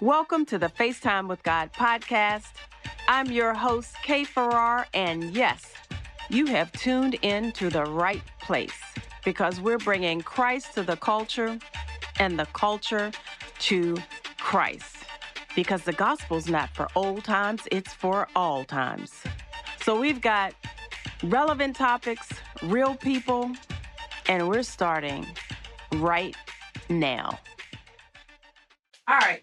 Welcome to the FaceTime with God podcast. I'm your host, Kay Farrar, and yes, you have tuned in to the right place because we're bringing Christ to the culture and the culture to Christ. Because the gospel's not for old times, it's for all times. So we've got relevant topics, real people, and we're starting right now. All right.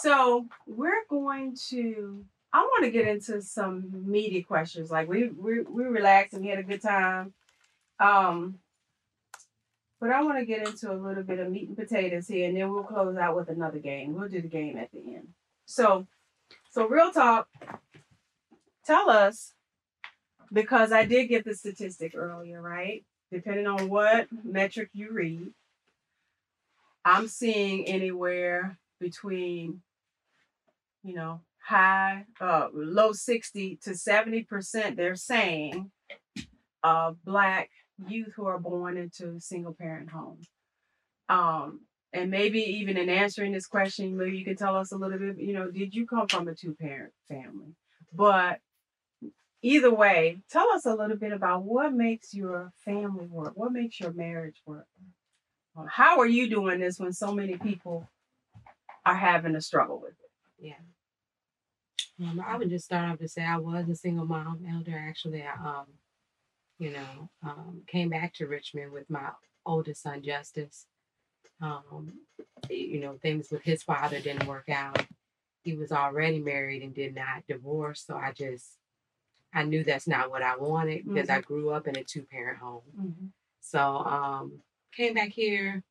So we're going to. I want to get into some media questions. Like we we we relaxed and we had a good time. Um, but I want to get into a little bit of meat and potatoes here, and then we'll close out with another game. We'll do the game at the end. So, so real talk. Tell us because I did get the statistic earlier, right? Depending on what metric you read, I'm seeing anywhere between, you know, high, uh, low 60 to 70%, they're saying, of Black youth who are born into single parent homes. Um, and maybe even in answering this question, maybe you can tell us a little bit, you know, did you come from a two parent family? But either way, tell us a little bit about what makes your family work, what makes your marriage work. Uh, How are you doing this when so many people are having a struggle with it? Yeah. Um, I would just start off to say I was a single mom, elder. Actually, I, um, you know, um, came back to Richmond with my oldest son, Justice. Um, you know, things with his father didn't work out. He was already married and did not divorce. So I just, I knew that's not what I wanted because I grew up in a two parent home. Mm-hmm. So um, came back here.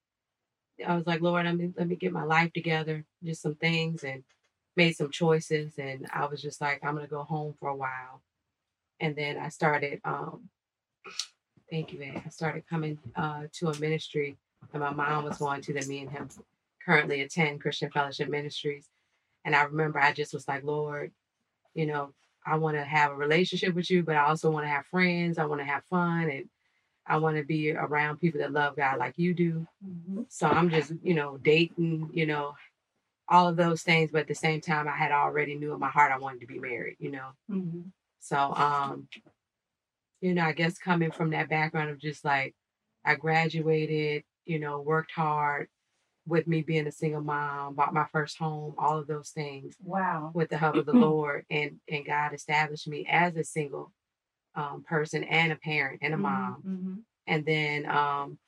I was like, Lord, let me let me get my life together, just some things, and made some choices. And I was just like, I'm gonna go home for a while. And then I started. Um, thank you, Ed. I started coming uh, to a ministry that my mom was going to. That me and him currently attend Christian Fellowship Ministries. And I remember I just was like, Lord, you know, I want to have a relationship with you, but I also want to have friends. I want to have fun and I want to be around people that love God like you do. Mm-hmm. So I'm just, you know, dating, you know, all of those things. But at the same time, I had already knew in my heart I wanted to be married, you know. Mm-hmm. So, um, you know, I guess coming from that background of just like I graduated, you know, worked hard with me being a single mom, bought my first home, all of those things Wow. with the help of the Lord and and God established me as a single um, person and a parent and a mom. Mm-hmm. And then um,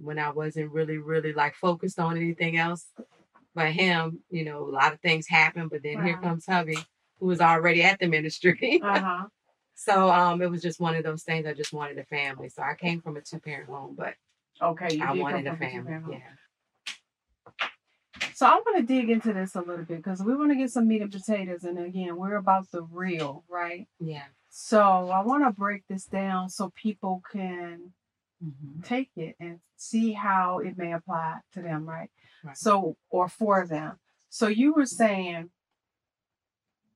when I wasn't really really like focused on anything else but him, you know, a lot of things happened. But then here comes hubby, who was already at the ministry. Uh huh. so um, it was just one of those things. I just wanted a family. So I came from a two parent home, but Okay. You I wanted a family. two-parent. Yeah. So I'm going to dig into this a little bit because we want to get some meat and potatoes, and again, we're about the real, right? Yeah. So I want to break this down so people can Mhm. take it and see how it may apply to them, right? Right. So or for them. So you were saying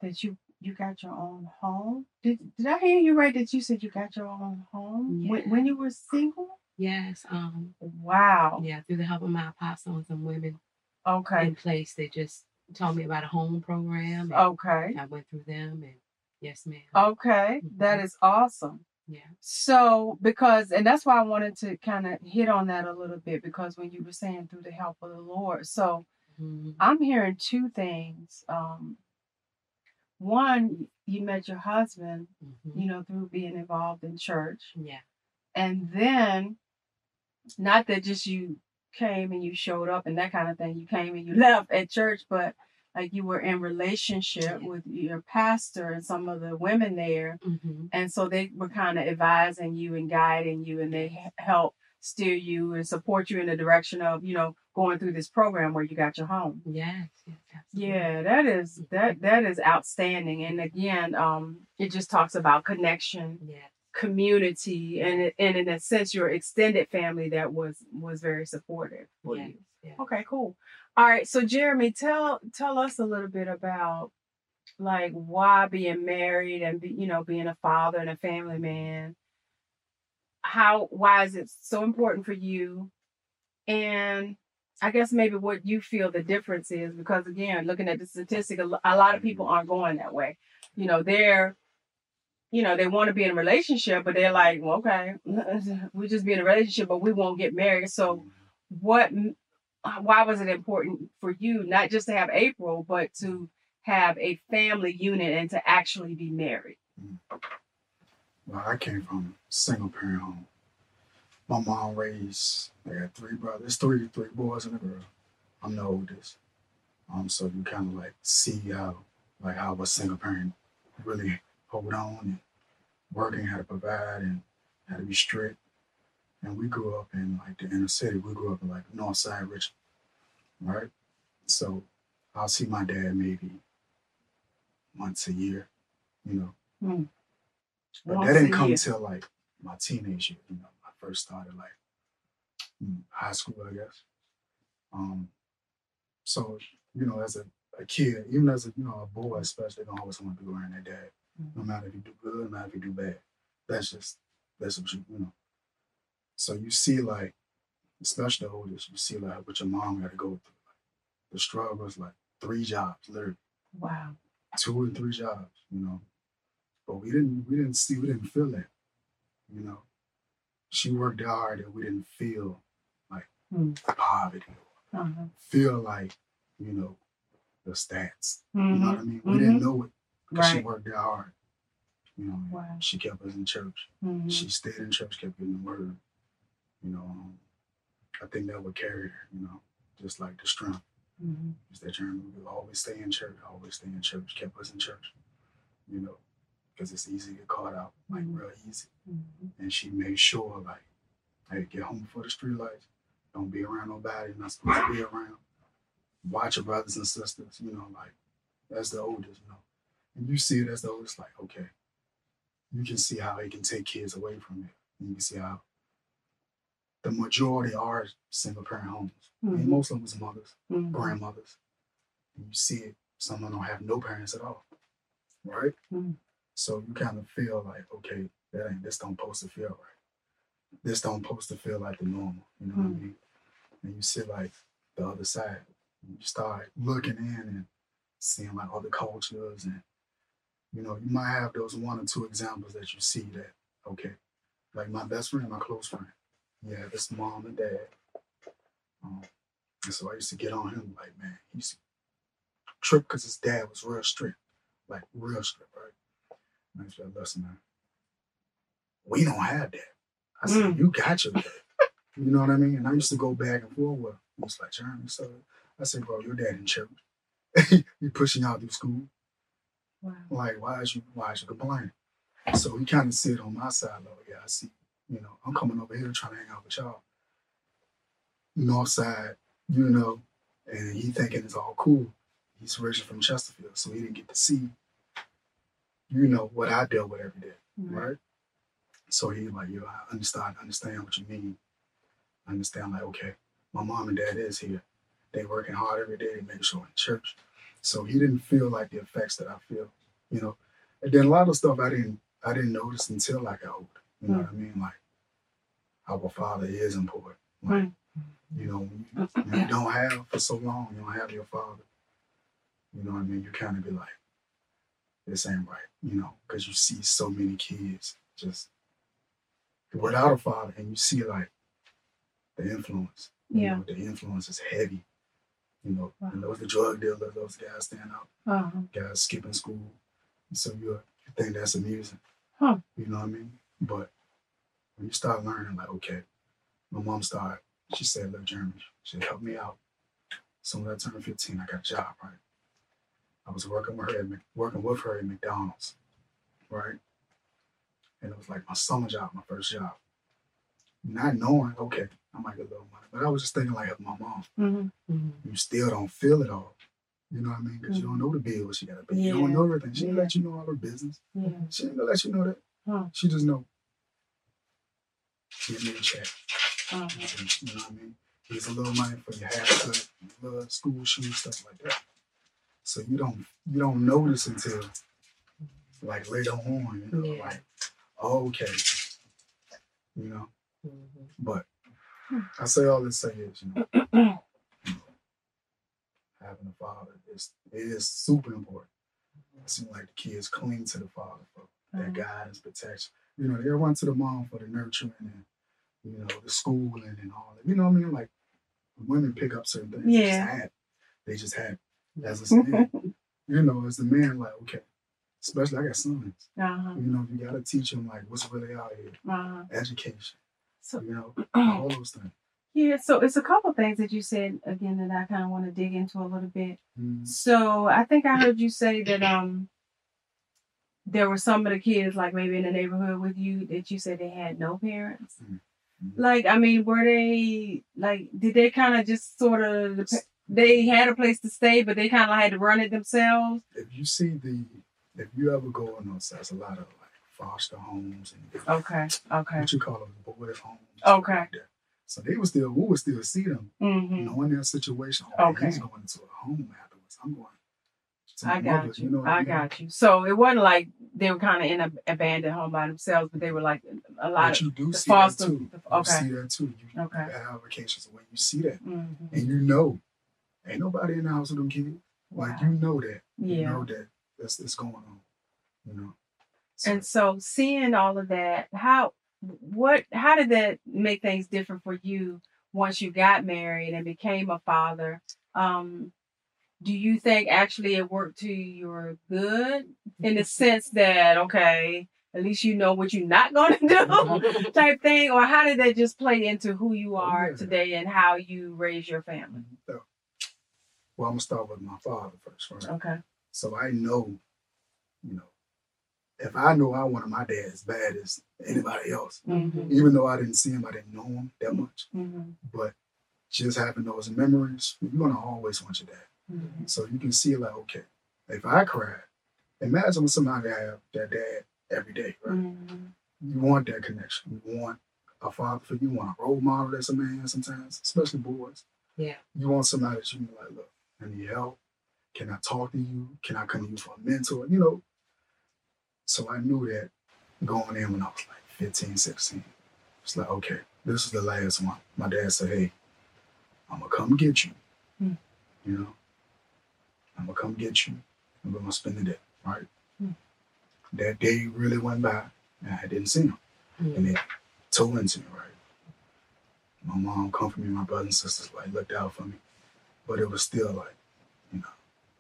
that you you got your own home. Did did I hear you right? That you said you got your own home when, Yeah. when you were single? Yes. Um. Wow. Yeah. Through the help of my apostle and some women Okay. in place, they just told me about a home program. Okay. I went through them, and yes, ma'am. Okay. That Mhm. is awesome. Yeah. So, because, and that's why I wanted to kind of hit on that a little bit because when you were saying through the help of the Lord, so Mhm. I'm hearing two things. Um, one, you met your husband, Mhm. you know, through being involved in church. Yeah. And then, not that just you came and you showed up and that kind of thing, you came and you left at church, but like you were in relationship Yeah. with your pastor and some of the women there. Mhm. And so they were kind of advising you and guiding you, and they help steer you and support you in the direction of, you know, going through this program where you got your home. Yes. Yes. Absolutely. Yeah, that is that that is outstanding. And again, um, it just talks about connection, Yeah. community, and and in a sense, your extended family that was was very supportive for Yes. you. yes. Okay, cool. All right, so Jeremy, tell tell us a little bit about like why being married and be, you know being a father and a family man. How why is it so important for you? And I guess maybe what you feel the difference is because again, looking at the statistic, a lot of people aren't going that way. You know, they're, you know, they want to be in a relationship, but they're like, well, okay, we just be in a relationship, but we won't get married. So, what? Why was it important for you not just to have April, but to have a family unit and to actually be married? Well, I came from a single parent home. My mom raised, I got three brothers, three three boys and a girl. I'm the oldest. Um, so you kind of like see how like how a single parent really hold on and working, how to provide and how to be strict. And we grew up in like the inner city. We grew up in like North Side Richmond, right? So I'll see my dad maybe once a year, you know. But Once that didn't come till like my teenage year. You know, I first started like mm, high school, I guess. Um, so you know, as a, a kid, even as a you know a boy, especially, don't always want to be around their dad. No matter if you do good, no matter if you do bad. That's just that's what you you know. So you see like, especially the oldest, you see like what your mom got to go through. Like, the struggles, like three jobs, literally Wow. two and three jobs, you know. But we didn't we didn't see we didn't feel that, you know. She worked hard and we didn't feel like Hmm. poverty, Uh-huh. feel like, you know, the stats. You know what I mean? We didn't know it because she worked that hard. You know, Wow. she kept us in church. Mhm. She stayed in church, kept getting the word. You know, I think that would carry her, you know, just like the strength. Mhm. Is that journey. We always stay in church, always stay in church, kept us in church, you know, because it's easy to get caught out, like Mhm. real easy. Mhm. And she made sure, like, hey, get home before the street lights. Don't be around nobody you're not supposed to be around. Watch your brothers and sisters, you know, like, that's the oldest, you know. And you see it as the oldest, like, okay, you can see how it can take kids away from it. And you can see how the majority are single parent homes. And Mhm. most of them is mothers Mhm. grandmothers. And you see it, some of them don't have no parents at all. Right? Mm. So you kind of feel like, okay, that ain't this don't supposed to feel right. This don't supposed to feel like the normal. You know what I Mm. mean? And you see like the other side. You start looking in and seeing like other cultures and you know, you might have those one or two examples that you see that, okay, like my best friend, my close friend. Yeah, this mom and dad. Um, and so I used to get on him like, man, he used to trip because his dad was real strict, like real strict, right? And I to listen, man, we don't have that. I said, Mm. you got your dad. you know what I mean? And I used to go back and forth with him. He was like, Jeremy, so I said, bro, your dad in church. he pushing y'all through school. Wow. Like, why is you why is you complaining? So he kind of sit on my side, like, yeah, I see, you know, I'm coming over here trying to hang out with y'all. North side, you know, and he thinking it's all cool. He's originally from Chesterfield, so he didn't get to see, you know, what I dealt with every day, right? So he like, yo, I understand, understand what you mean. I understand, like, okay, my mom and dad is here. They working hard every day, they make sure in church. So he didn't feel like the effects that I feel, you know. And then a lot of stuff I didn't I didn't notice until I got older. You know what I hmm. mean? Like our father is important. Like, you know, you, you don't have for so long, you don't have your father. You know what I mean? You kind of be like, this ain't right, you know, because you see so many kids just without a father, and you see like the influence. You Yeah. know, the influence is heavy. You know, Wow. and those the drug dealers, those guys stand out, Uh-huh. guys skipping school. So you you think that's amusing. Huh. You know what I mean? But when you start learning, like, okay, my mom started, she said, look, Jeremy, she helped me out. So when I turned 15, I got a job, right? I was working with her at working with her at McDonald's, right? And it was like my summer job, my first job. Not knowing, okay, I might get a little money, but I was just thinking like helping my mom. Mm-hmm. Mhm. You still don't feel it all. You know what I mean? Because you don't know the bills she got to pay. You don't know everything. She didn't let you know all her business. Yeah. She ain't gonna let you know that. Huh. She just know. Give me a check. Uh-huh. You know what I mean? Here's a little money for your haircut, little school shoes, stuff like that. So you don't you don't notice until like later on, you know, Yeah. like, oh, okay. You know, but Hmm. I say all this say is, you know, having a father is it is super important. It seems like the kids cling to the father for that Mhm. guidance, protection. You know, they're run to the mom for the nurturing and you know the schooling and all that. You know what I mean? Like women pick up certain things. They just Yeah. They just have. As a you know, as the man, like okay, especially I got sons. uh-huh. You know, you got to teach them like what's really out here, Uh-huh. education. So You know, all those things. yeah, so it's a couple things that you said again that I kind of want to dig into a little bit. Mhm. So I think I heard you say that um there were some of the kids like maybe in the neighborhood with you that you said they had no parents. Mhm. Like I mean, were they like did they kind of just sort of they had a place to stay, but they kind of had to run it themselves? If you see the, if you ever go on those, there's a lot of like foster homes and Okay, okay, what you call them, boarded homes. Okay. like. So they would still, we would still see them, mm-hmm. knowing their situation. Oh, Okay. He's going into a home afterwards. I'm going. I got mother's, you. know what I mean? got you. So it wasn't like they were kind of in an abandoned home by themselves, but they were like a lot But of you do the see foster- that too. the- You see that too. You Okay. have vacations where you see that, Mhm. and you know, ain't nobody in the house with them kids. Like Wow. you know that. You Yeah. know that that's that's going on. You know. So, And so seeing all of that, how what how did that make things different for you once you got married and became a father? Um do you think actually it worked to your good in the sense that okay, at least you know what you're not going to do type thing or how did that just play into who you Oh, are yeah. today and how you raise your family? So, well, I'm gonna start with my father first, right? Okay. So I know, you know, if I know I wanted my dad as bad as anybody else, Mhm. even though I didn't see him, I didn't know him that much, Mhm. but just having those memories, you're gonna always want your dad. Mhm. So you can see like, okay, if I cried, imagine when somebody have their dad every day, right? Mhm. You want that connection. You want a father figure. You want a role model that's a man sometimes, especially boys. Yeah. You want somebody that you can be like, look, I need help. Can I talk to you? Can I come to you for a mentor? You know. So I knew that going in when I was like 15, 16. It's like, okay, this is the last one. My dad said, hey, I'm gonna come get you. Hmm. You know, I'm gonna come get you and we're gonna spend the day, right? Hmm. That day really went by and I didn't see him. And it tore into me, right? My mom comforted me, my brothers and sisters like looked out for me. But it was still like, you know,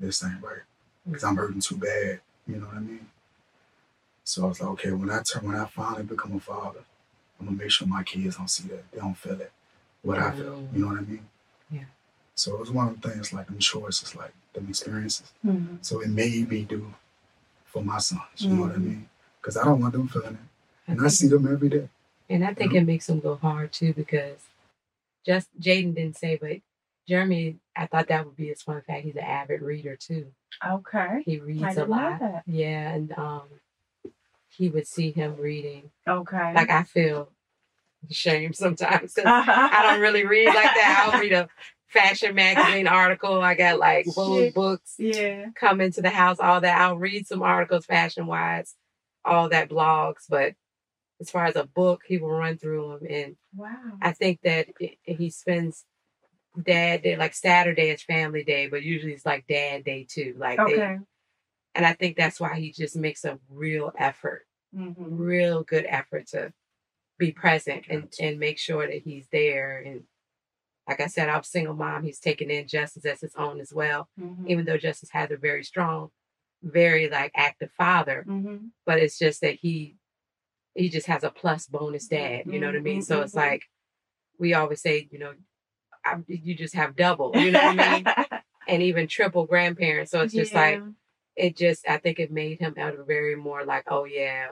this ain't right. Because I'm hurting too bad. You know what I mean? So I was like, okay, when I turn when I finally become a father, I'm gonna make sure my kids don't see that. They don't feel it. What I feel. You know what I mean? Yeah. So it was one of the things like them choices, like them experiences. Mhm. So it made me do for my sons. You know what I Mhm. mean? Because I don't want them feeling it. And I think- see them every day. And I think it makes them go hard too because just Jadon didn't say, but Jeremy, I thought that would be his fun fact. He's an avid reader too. Okay. He reads a lot. that. Yeah, and um, he would see him reading. Okay. Like I feel shame sometimes because I don't really read like that. I'll read a fashion magazine article. I got like Vogue books Yeah. come into the house, all that. I'll read some articles fashion wise, all that blogs, but as far as a book, he will run through them. And Wow. I think that he spends dad day, like Saturday is family day, but usually it's like dad day too. Like, they, Okay. and I think that's why he just makes a real effort, hmm real good effort to be present and, and make sure that he's there. And like I said, I'm a single mom. He's taking in Justice as his own as well, hmm even though Justice has a very strong, very like active father. hmm But it's just that he he just has a plus bonus dad. You know what I mean? So it's Mhm. like we always say, you know, I, you just have double. You know what I mean? And even triple grandparents. So it's just like it just I think it made him out of very more like, oh yeah,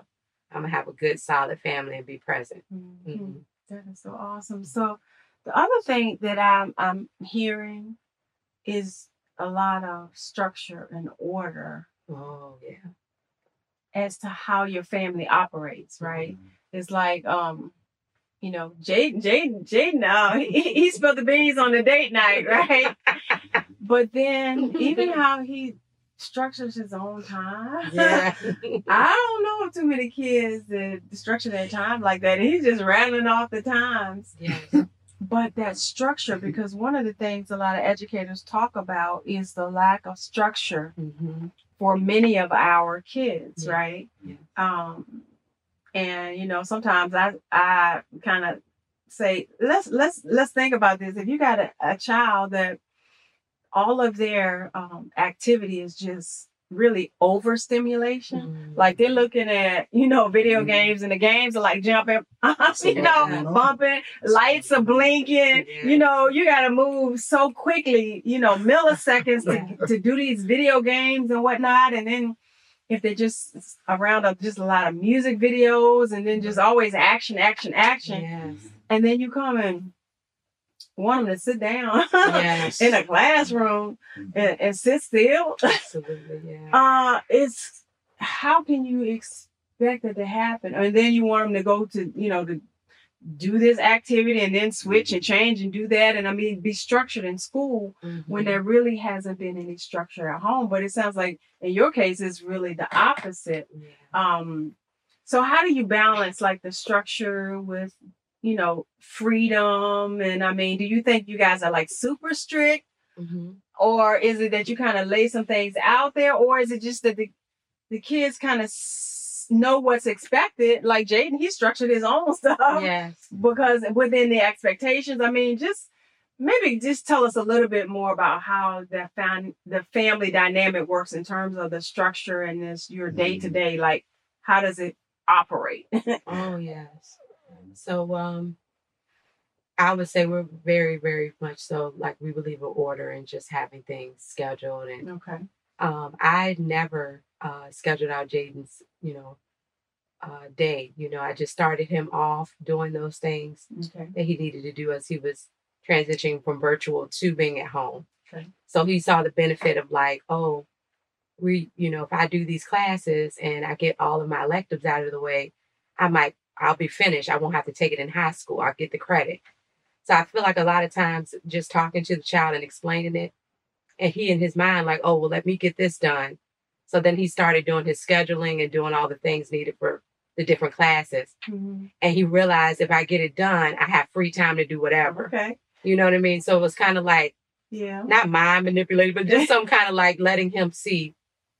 I'm gonna have a good solid family and be present. Mhm. Mhm. That is so awesome. So the other thing that I'm I'm hearing is a lot of structure and order Oh yeah. as to how your family operates, right? Mm-hmm. It's like um you know, Jadon, Jadon, Jadon, uh, he, he spilled the beans on the date night, right? But then even how he structures his own time. Yeah. I don't know of too many kids that structure their time like that. He's just rattling off the times. yes. But that structure, because one of the things a lot of educators talk about is the lack of structure Mm-hmm. for many of our kids, Yeah. right? Yeah. Um, and you know, sometimes I I kind of say let's let's let's think about this. If you got a, a child that all of their um, activity is just really overstimulation. Mm-hmm. Like they're looking at, you know, video Mhm. games and the games are like jumping, you know, bumping, lights are blinking. You know, you got to move so quickly, you know, milliseconds to, to do these video games and whatnot. And then if they're just around a, just a lot of music videos and then just always action, action, action. Yes. And then you come and want them to sit down Yes. in a classroom and, and sit still. Absolutely. Yeah. Uh, it's how can you expect it to happen? And then you want them to go to, you know, to do this activity and then switch and change and do that. And I mean, be structured in school when Mhm. there really hasn't been any structure at home. But it sounds like in your case, it's really the opposite. Yeah. Um, so how do you balance like the structure with, you know, freedom? And I mean, do you think you guys are like super strict? Mhm. or is it that you kind of lay some things out there or is it just that the, the kids kind of s- know what's expected like jadon he structured his own stuff Yes. because within the expectations i mean just maybe just tell us a little bit more about how the fam- the family dynamic works in terms of the structure and this your day to day like how does it operate Oh yes. So um I would say we're very, very much so like we believe in order and just having things scheduled and okay um I never uh scheduled out Jadon's, you know, uh day. You know, I just started him off doing those things okay that he needed to do as he was transitioning from virtual to being at home. Okay. So he saw the benefit of like, oh, we, you know, if I do these classes and I get all of my electives out of the way, I might, I'll be finished. I won't have to take it in high school. I'll get the credit. So I feel like a lot of times just talking to the child and explaining it, and he in his mind, like, oh, well, let me get this done. So then he started doing his scheduling and doing all the things needed for the different classes. Mhm. And he realized if I get it done, I have free time to do whatever. okay You know what I mean? So it was kind of like yeah not mind manipulated, but just some kind of like letting him see.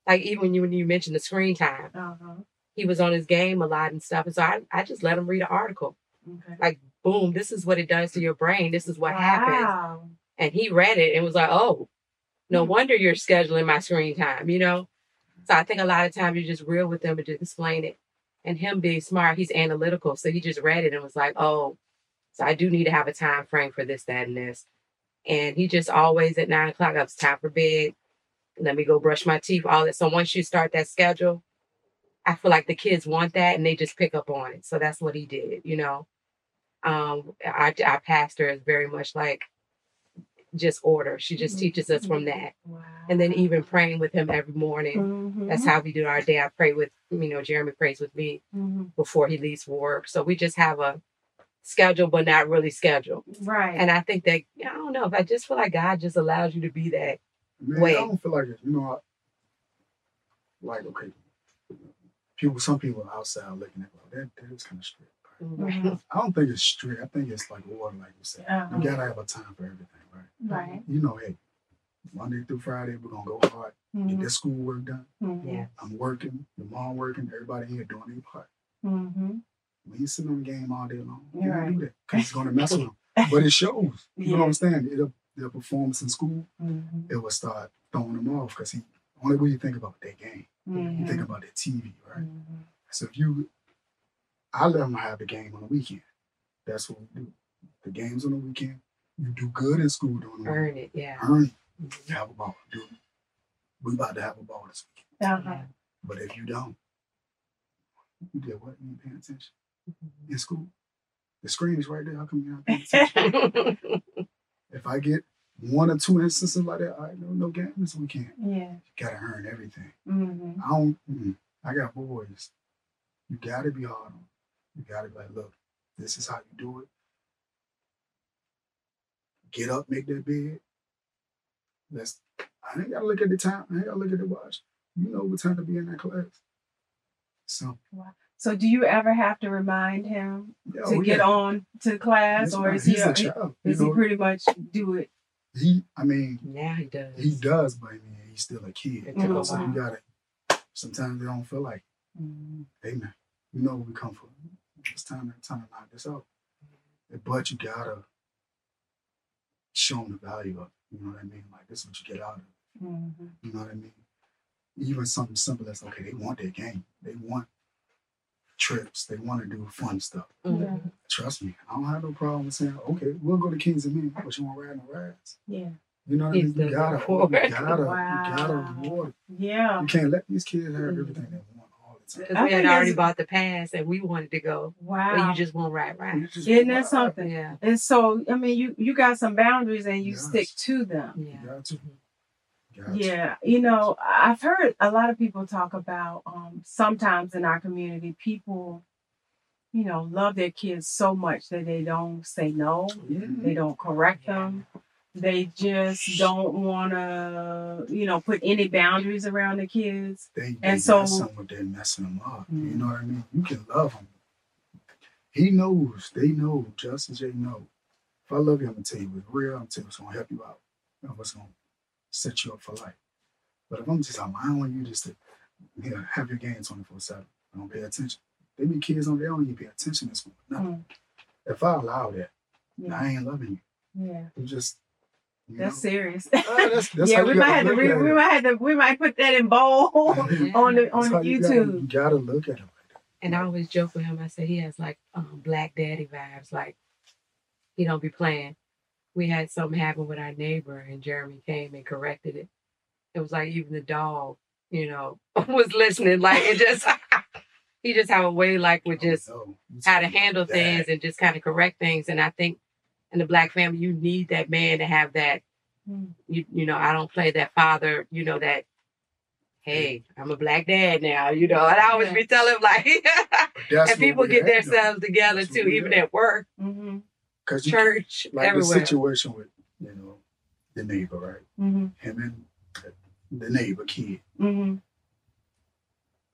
Like even when you when you mentioned the screen time, uh-huh he was on his game a lot and stuff. And so I, I just let him read an article. okay Like, Boom, this is what it does to your brain. This is what happens. And he read it and was like, Oh, no Mhm. wonder you're scheduling my screen time, you know? So I think a lot of times you're just real with them and just explain it. And him being smart, he's analytical. So he just read it and was like, Oh, so I do need to have a time frame for this, that, and this. And he just always at nine o'clock, it's time for bed. Let me go brush my teeth, all that. So once you start that schedule, I feel like the kids want that and they just pick up on it. So that's what he did, you know. Um, our, our pastor is very much like just order. She just Mhm. teaches us from that. Wow. And then even praying with him every morning. Mhm. That's how we do our day. I pray with, you know, Jeremy prays with me Mhm. before he leaves for work. So we just have a schedule, but not really scheduled. right. And I think that, I don't know, if I just feel like God just allows you to be that. Man, Wait. I don't feel like it. You know, I, like okay, people. Some people outside looking at like that. That is kind of strict. right? Mhm. I don't think it's strict. I think it's like order, like you said. Uh-huh. You gotta have a time for everything, right? Right. You know, hey, Monday through Friday we're gonna go hard, get Mhm. this school work done. Mhm. Yeah. I'm working, the mom working, everybody here doing their part. Mhm. When you sit on the game all day long, you You're don't right. do that because it's gonna mess with them. But it shows. You know what I'm saying? It'll, their performance in school, Mhm. it will start throwing them off because he only way you think about their game. You think Mhm. about the TV, right? Mhm. So if you, I let them have the game on the weekend. That's what we do. The games on the weekend. You do good in school during the week. Earn it, yeah. Earn it. Mhm. Have a ball. Do it. We about to have a ball this weekend. Uh-huh. But if you don't, you did what? You ain't paying attention in school. The screen is right there. How come you're not paying attention? if I get one or two instances like that, I know no game this weekend. Yeah. You gotta earn everything. Mhm. I don't. mm, I got boys. You gotta be hard on. You gotta be like, look, this is how you do it. Get up, make that bed. Let's. I ain't gotta look at the time. I ain't gotta look at the watch. You know what time to be in that class. So So do you ever have to remind him to Oh, get yeah. on to class, or is he? he's a. You Is he pretty much do it? He, I mean, Now he does. he does, but I mean, he's still a kid. It took a You so you gotta. Sometimes they don't feel like, hey man, you know where we come from. It's time to time to knock this out. But you gotta show them the value of it. You know what I mean? Like this is what you get out of it. Mm-hmm. You know what I mean? Even something simple as okay, they want their game. They want trips. They want to do fun stuff. Mhm. Trust me, I don't have no problem with saying, okay, we'll go to Kings Dominion, but you want to ride no rides. Yeah. You know what I mean? You the gotta, you gotta, Wow. you gotta reward. Yeah. You can't let these kids have Mhm. everything they want all the time. Because we had already bought the pass and we wanted to go. Wow. But you just won't ride You right. just Isn't that something? Yeah. And so, I mean, you you got some boundaries and you Yes. stick to them. Yeah. got to. You got to. Yeah, you know, I've heard a lot of people talk about um, sometimes in our community, people, you know, love their kids so much that they don't say no, Yeah. they don't correct them, they just don't want to, you know, put any boundaries around the kids. They, they And so- something they're messing them up. You Mm. know what I mean? You can love them. He knows. They know. Justice J know. If I love you, I'm gonna tell you what's real. I'm gonna tell you what's gonna help you out. And what's gonna set you up for life. But if I'm just allowing you just to you know, have your game 24 7, I don't pay attention. They be kids on their own, you pay attention to school. Nothing. Mm, If I allow that, yeah, I ain't loving you. yeah, You just you that's know? serious. Uh, that's, that's yeah, we might have to look we, at we it. might have to we might put that in bold Yeah. on the on That's the how you gotta- YouTube. You gotta look at him. like that. And I always joke with him. I said he has like um, black daddy vibes. Like he don't be playing. We had something happen with our neighbor, and Jeremy came and corrected it. It was like even the dog, you know, was listening. Like it just, he just have a way like with just Oh, no. How to handle about things and just kind of correct things. And I think in the black family, you need that man to have that. Mm. You you know, I don't play that father. You know that. Hey, I'm a black dad now. You know, and I always be telling like, and people get themselves together That's too, even at work, Mm-hmm. Cause you church, like everywhere. the situation with you know the neighbor, right? Mm-hmm. Him and the, neighbor kid. Mm-hmm.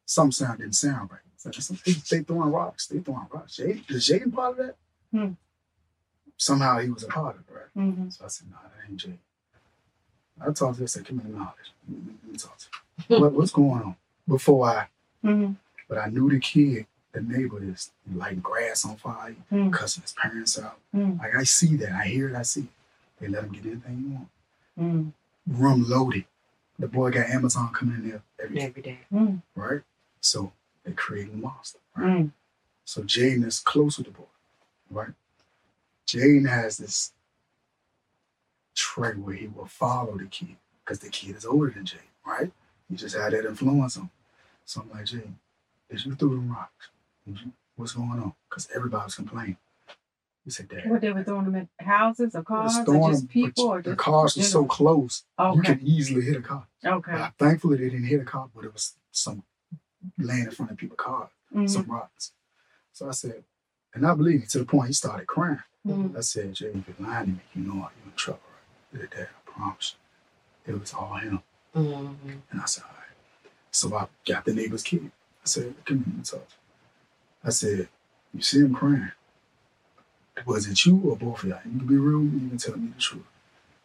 Some sound didn't sound right. Some- they, they throwing rocks. They throwing rocks. Jay, is Jadon part of that? Hmm. Somehow he was a part of it, right? Mm-hmm. So I said, nah, that ain't Jay. I talked to him, I said, come here, knowledge. Let me, let me talk to you. what, what's going on? Before I, Mm-hmm. but I knew the kid, the neighbor is lighting grass on fire, Mm-hmm. cussing his parents out. Mm. Like I see that. I hear it, I see it. They let him get anything he want. Mm-hmm. Room loaded. The boy got Amazon coming in there every day, every day. Mm-hmm. right? So they created a monster, right? Mm-hmm. So Jane is close with the boy, right? Jane has this trait where he will follow the kid because the kid is older than Jane, right? He just had that influence on him. So I'm like, Jane, did you throw them rocks? You, what's going on? Because everybody was complaining. He said, Dad. What they were throwing them at houses or cars or just people or the just cars were so close, you Okay. could easily hit a car. Okay. But thankfully, they didn't hit a car, but it was some laying in front of people's car, Mhm. some rocks. So I said, and I believe it to the point he started crying. Mhm. I said, Jay, if you're lying to me, you know you're in trouble, right? Dad, I promise you. It was all him. Mm-hmm. And I said, all right. So I got the neighbor's kid. I said, come here and talk. I said, you see him crying. Was it you or both of y'all? You can be real you can tell me the truth.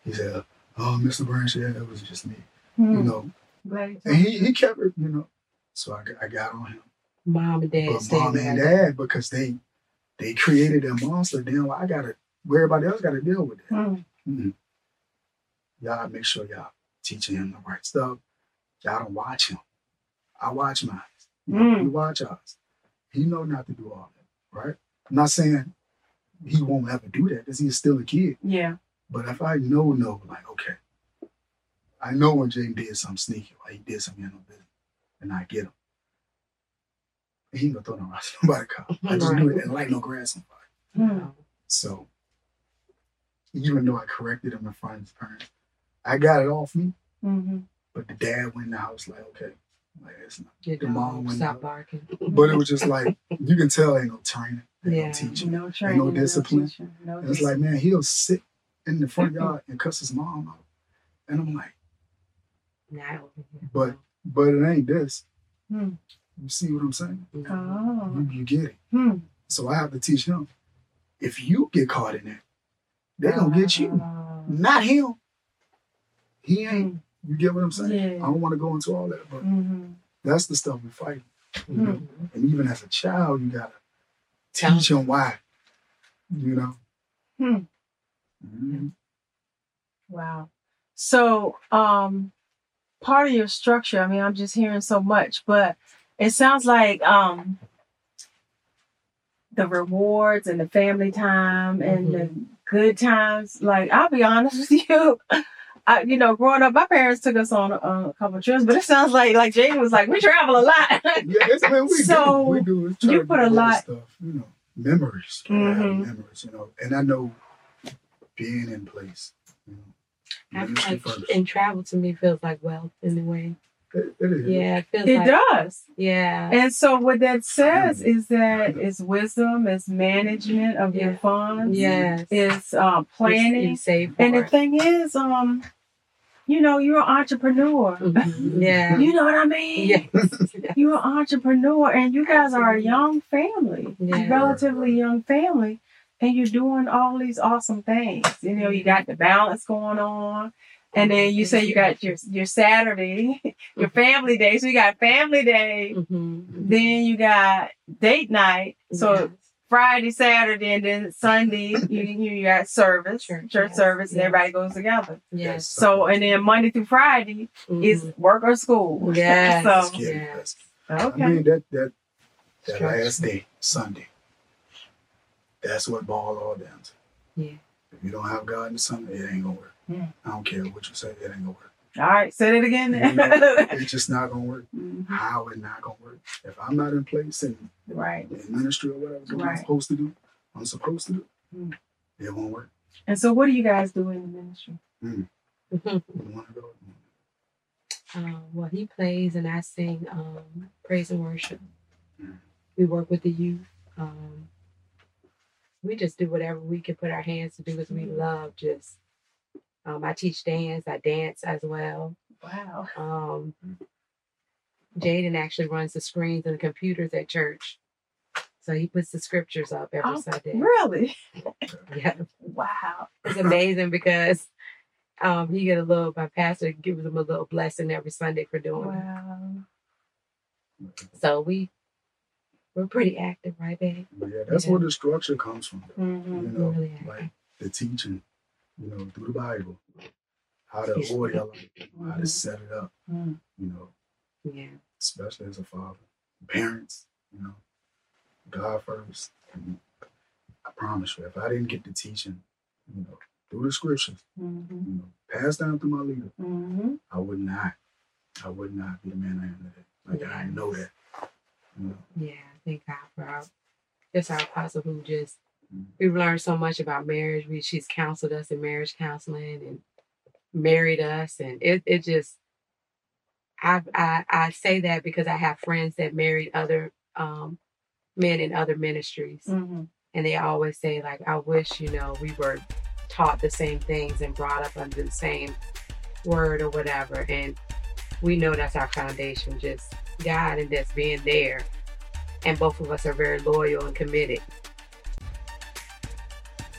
He said, oh, Mr. Branch, yeah, it was just me. You Mhm. know, you and he, he kept it, you know. So I got, I got on him. Mom and dad but mom and together. dad, because they they created that monster, then I gotta where everybody else gotta deal with that. Mm. Y'all make sure y'all teaching him the right stuff. Y'all don't watch him. I watch mine. You know, Mm. We watch ours. He know not to do all that, right? I'm not saying he won't ever do that because he's still a kid. Yeah. But if I know, know, like, okay, I know when Jay did something sneaky, like he did something in no business, and I get him. He ain't gonna throw no rocks at nobody car. I just knew it and light no grass on fire. Mhm. So even though I corrected him in front of his parents, I got it off me. Mhm. But the dad went in the house like, okay, like it's not. Your The mom went stop out. barking. But it was just like you can tell ain't no training, ain't Yeah. no teaching. No training. no discipline. teaching, No it's like, man, he'll sit in the front yard and cuss his mom out. And I'm like, Not. But- but it ain't this. Hmm. You see what I'm saying? Oh. You, you get it. Hmm. So I have to teach him. If you get caught in that, they gonna get you, Oh. not him. He ain't. You get what I'm saying? Yeah. I don't want to go into all that, but Mhm. that's the stuff we fight. Mhm. And even as a child, you gotta Tell teach him why. You know. Hmm. Mhm. Wow. So, um, part of your structure, I mean, I'm just hearing so much, but it sounds like um the rewards and the family time and the good times. Like, I'll be honest with you. I, you know, growing up, my parents took us on a, a couple of trips, but it sounds like, like Jadon was like, we travel a lot. Yeah, it's, man, we So, do. We do. It's you put a lot- stuff. You know, memories. Try to have Mhm. Memories. You know, and I know being in place. You know, I ministry feel like, first. and travel to me feels like wealth in a way. It, it is. Yeah, it it like does. yeah. And so what that says is that it's wisdom, it's management of your funds, Yes. it's uh, You planning. save And the for it. thing is, um, you know, you're an entrepreneur. Mhm. Yeah. You know what I mean? Yes. You're an entrepreneur and you guys are a young family, a Yeah. relatively young family, and you're doing all these awesome things. You know, you got the balance going on. And then you say you got your your Saturday, your family day. So you got family day, Mhm. then you got date night. So Yes. Friday, Saturday, and then Sunday you you got service, church, Church, yes, service, and yes. everybody goes together. yes. So and then Monday through Friday is Mhm. work or school. Yes. Let's so get it. Yeah. Let's get it. okay. I mean that that that Structure. last day, Sunday. That's what ball all down to. Yeah. If you don't have God in the Sunday, it ain't gonna work. Yeah. I don't care what you say, it ain't gonna work. All right, say it again. You know, it's just not gonna work. Mhm. How it not gonna work? If I'm not in place and Right. in ministry or whatever what I'm supposed to do, I'm supposed to do, Mm. it won't work. And so, what do you guys do in the ministry? You go? Um, well, he plays and I sing um, praise and worship. Mm. We work with the youth. Um, we just do whatever we can put our hands to do because we love just. Um, I teach dance. I dance as well. Wow. Um, Jadon actually runs the screens and the computers at church, so he puts the scriptures up every Oh, Sunday. Really? Yeah, Wow. it's amazing because um, he get a little. My pastor gives him a little blessing every Sunday for doing it. Wow. So we we're pretty active, right, babe? Yeah, that's Yeah. where the structure comes from. hmm You know, Really like the teaching, you know, through the Bible, how to your life, how to Mhm. set it up, Mm. you know, Yeah. especially as a father, parents, you know, God first. And I promise you, if I didn't get the teaching, you know, through the scriptures, hmm you know, passed down through my leader, hmm I would not, I would not be the man I am today. Like I know that, you know. Yeah. Thank God for our just our apostle who just. We've learned so much about marriage. We she's counseled us in marriage counseling and married us and it it just I I I say that because I have friends that married other um men in other ministries. hmm and they always say like i wish you know we were taught the same things and brought up under the same word or whatever and we know that's our foundation just god and just being there and both of us are very loyal and committed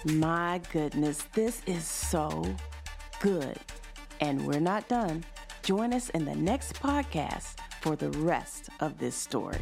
My goodness, this is so good. And we're not done. Join us in the next podcast for the rest of this story.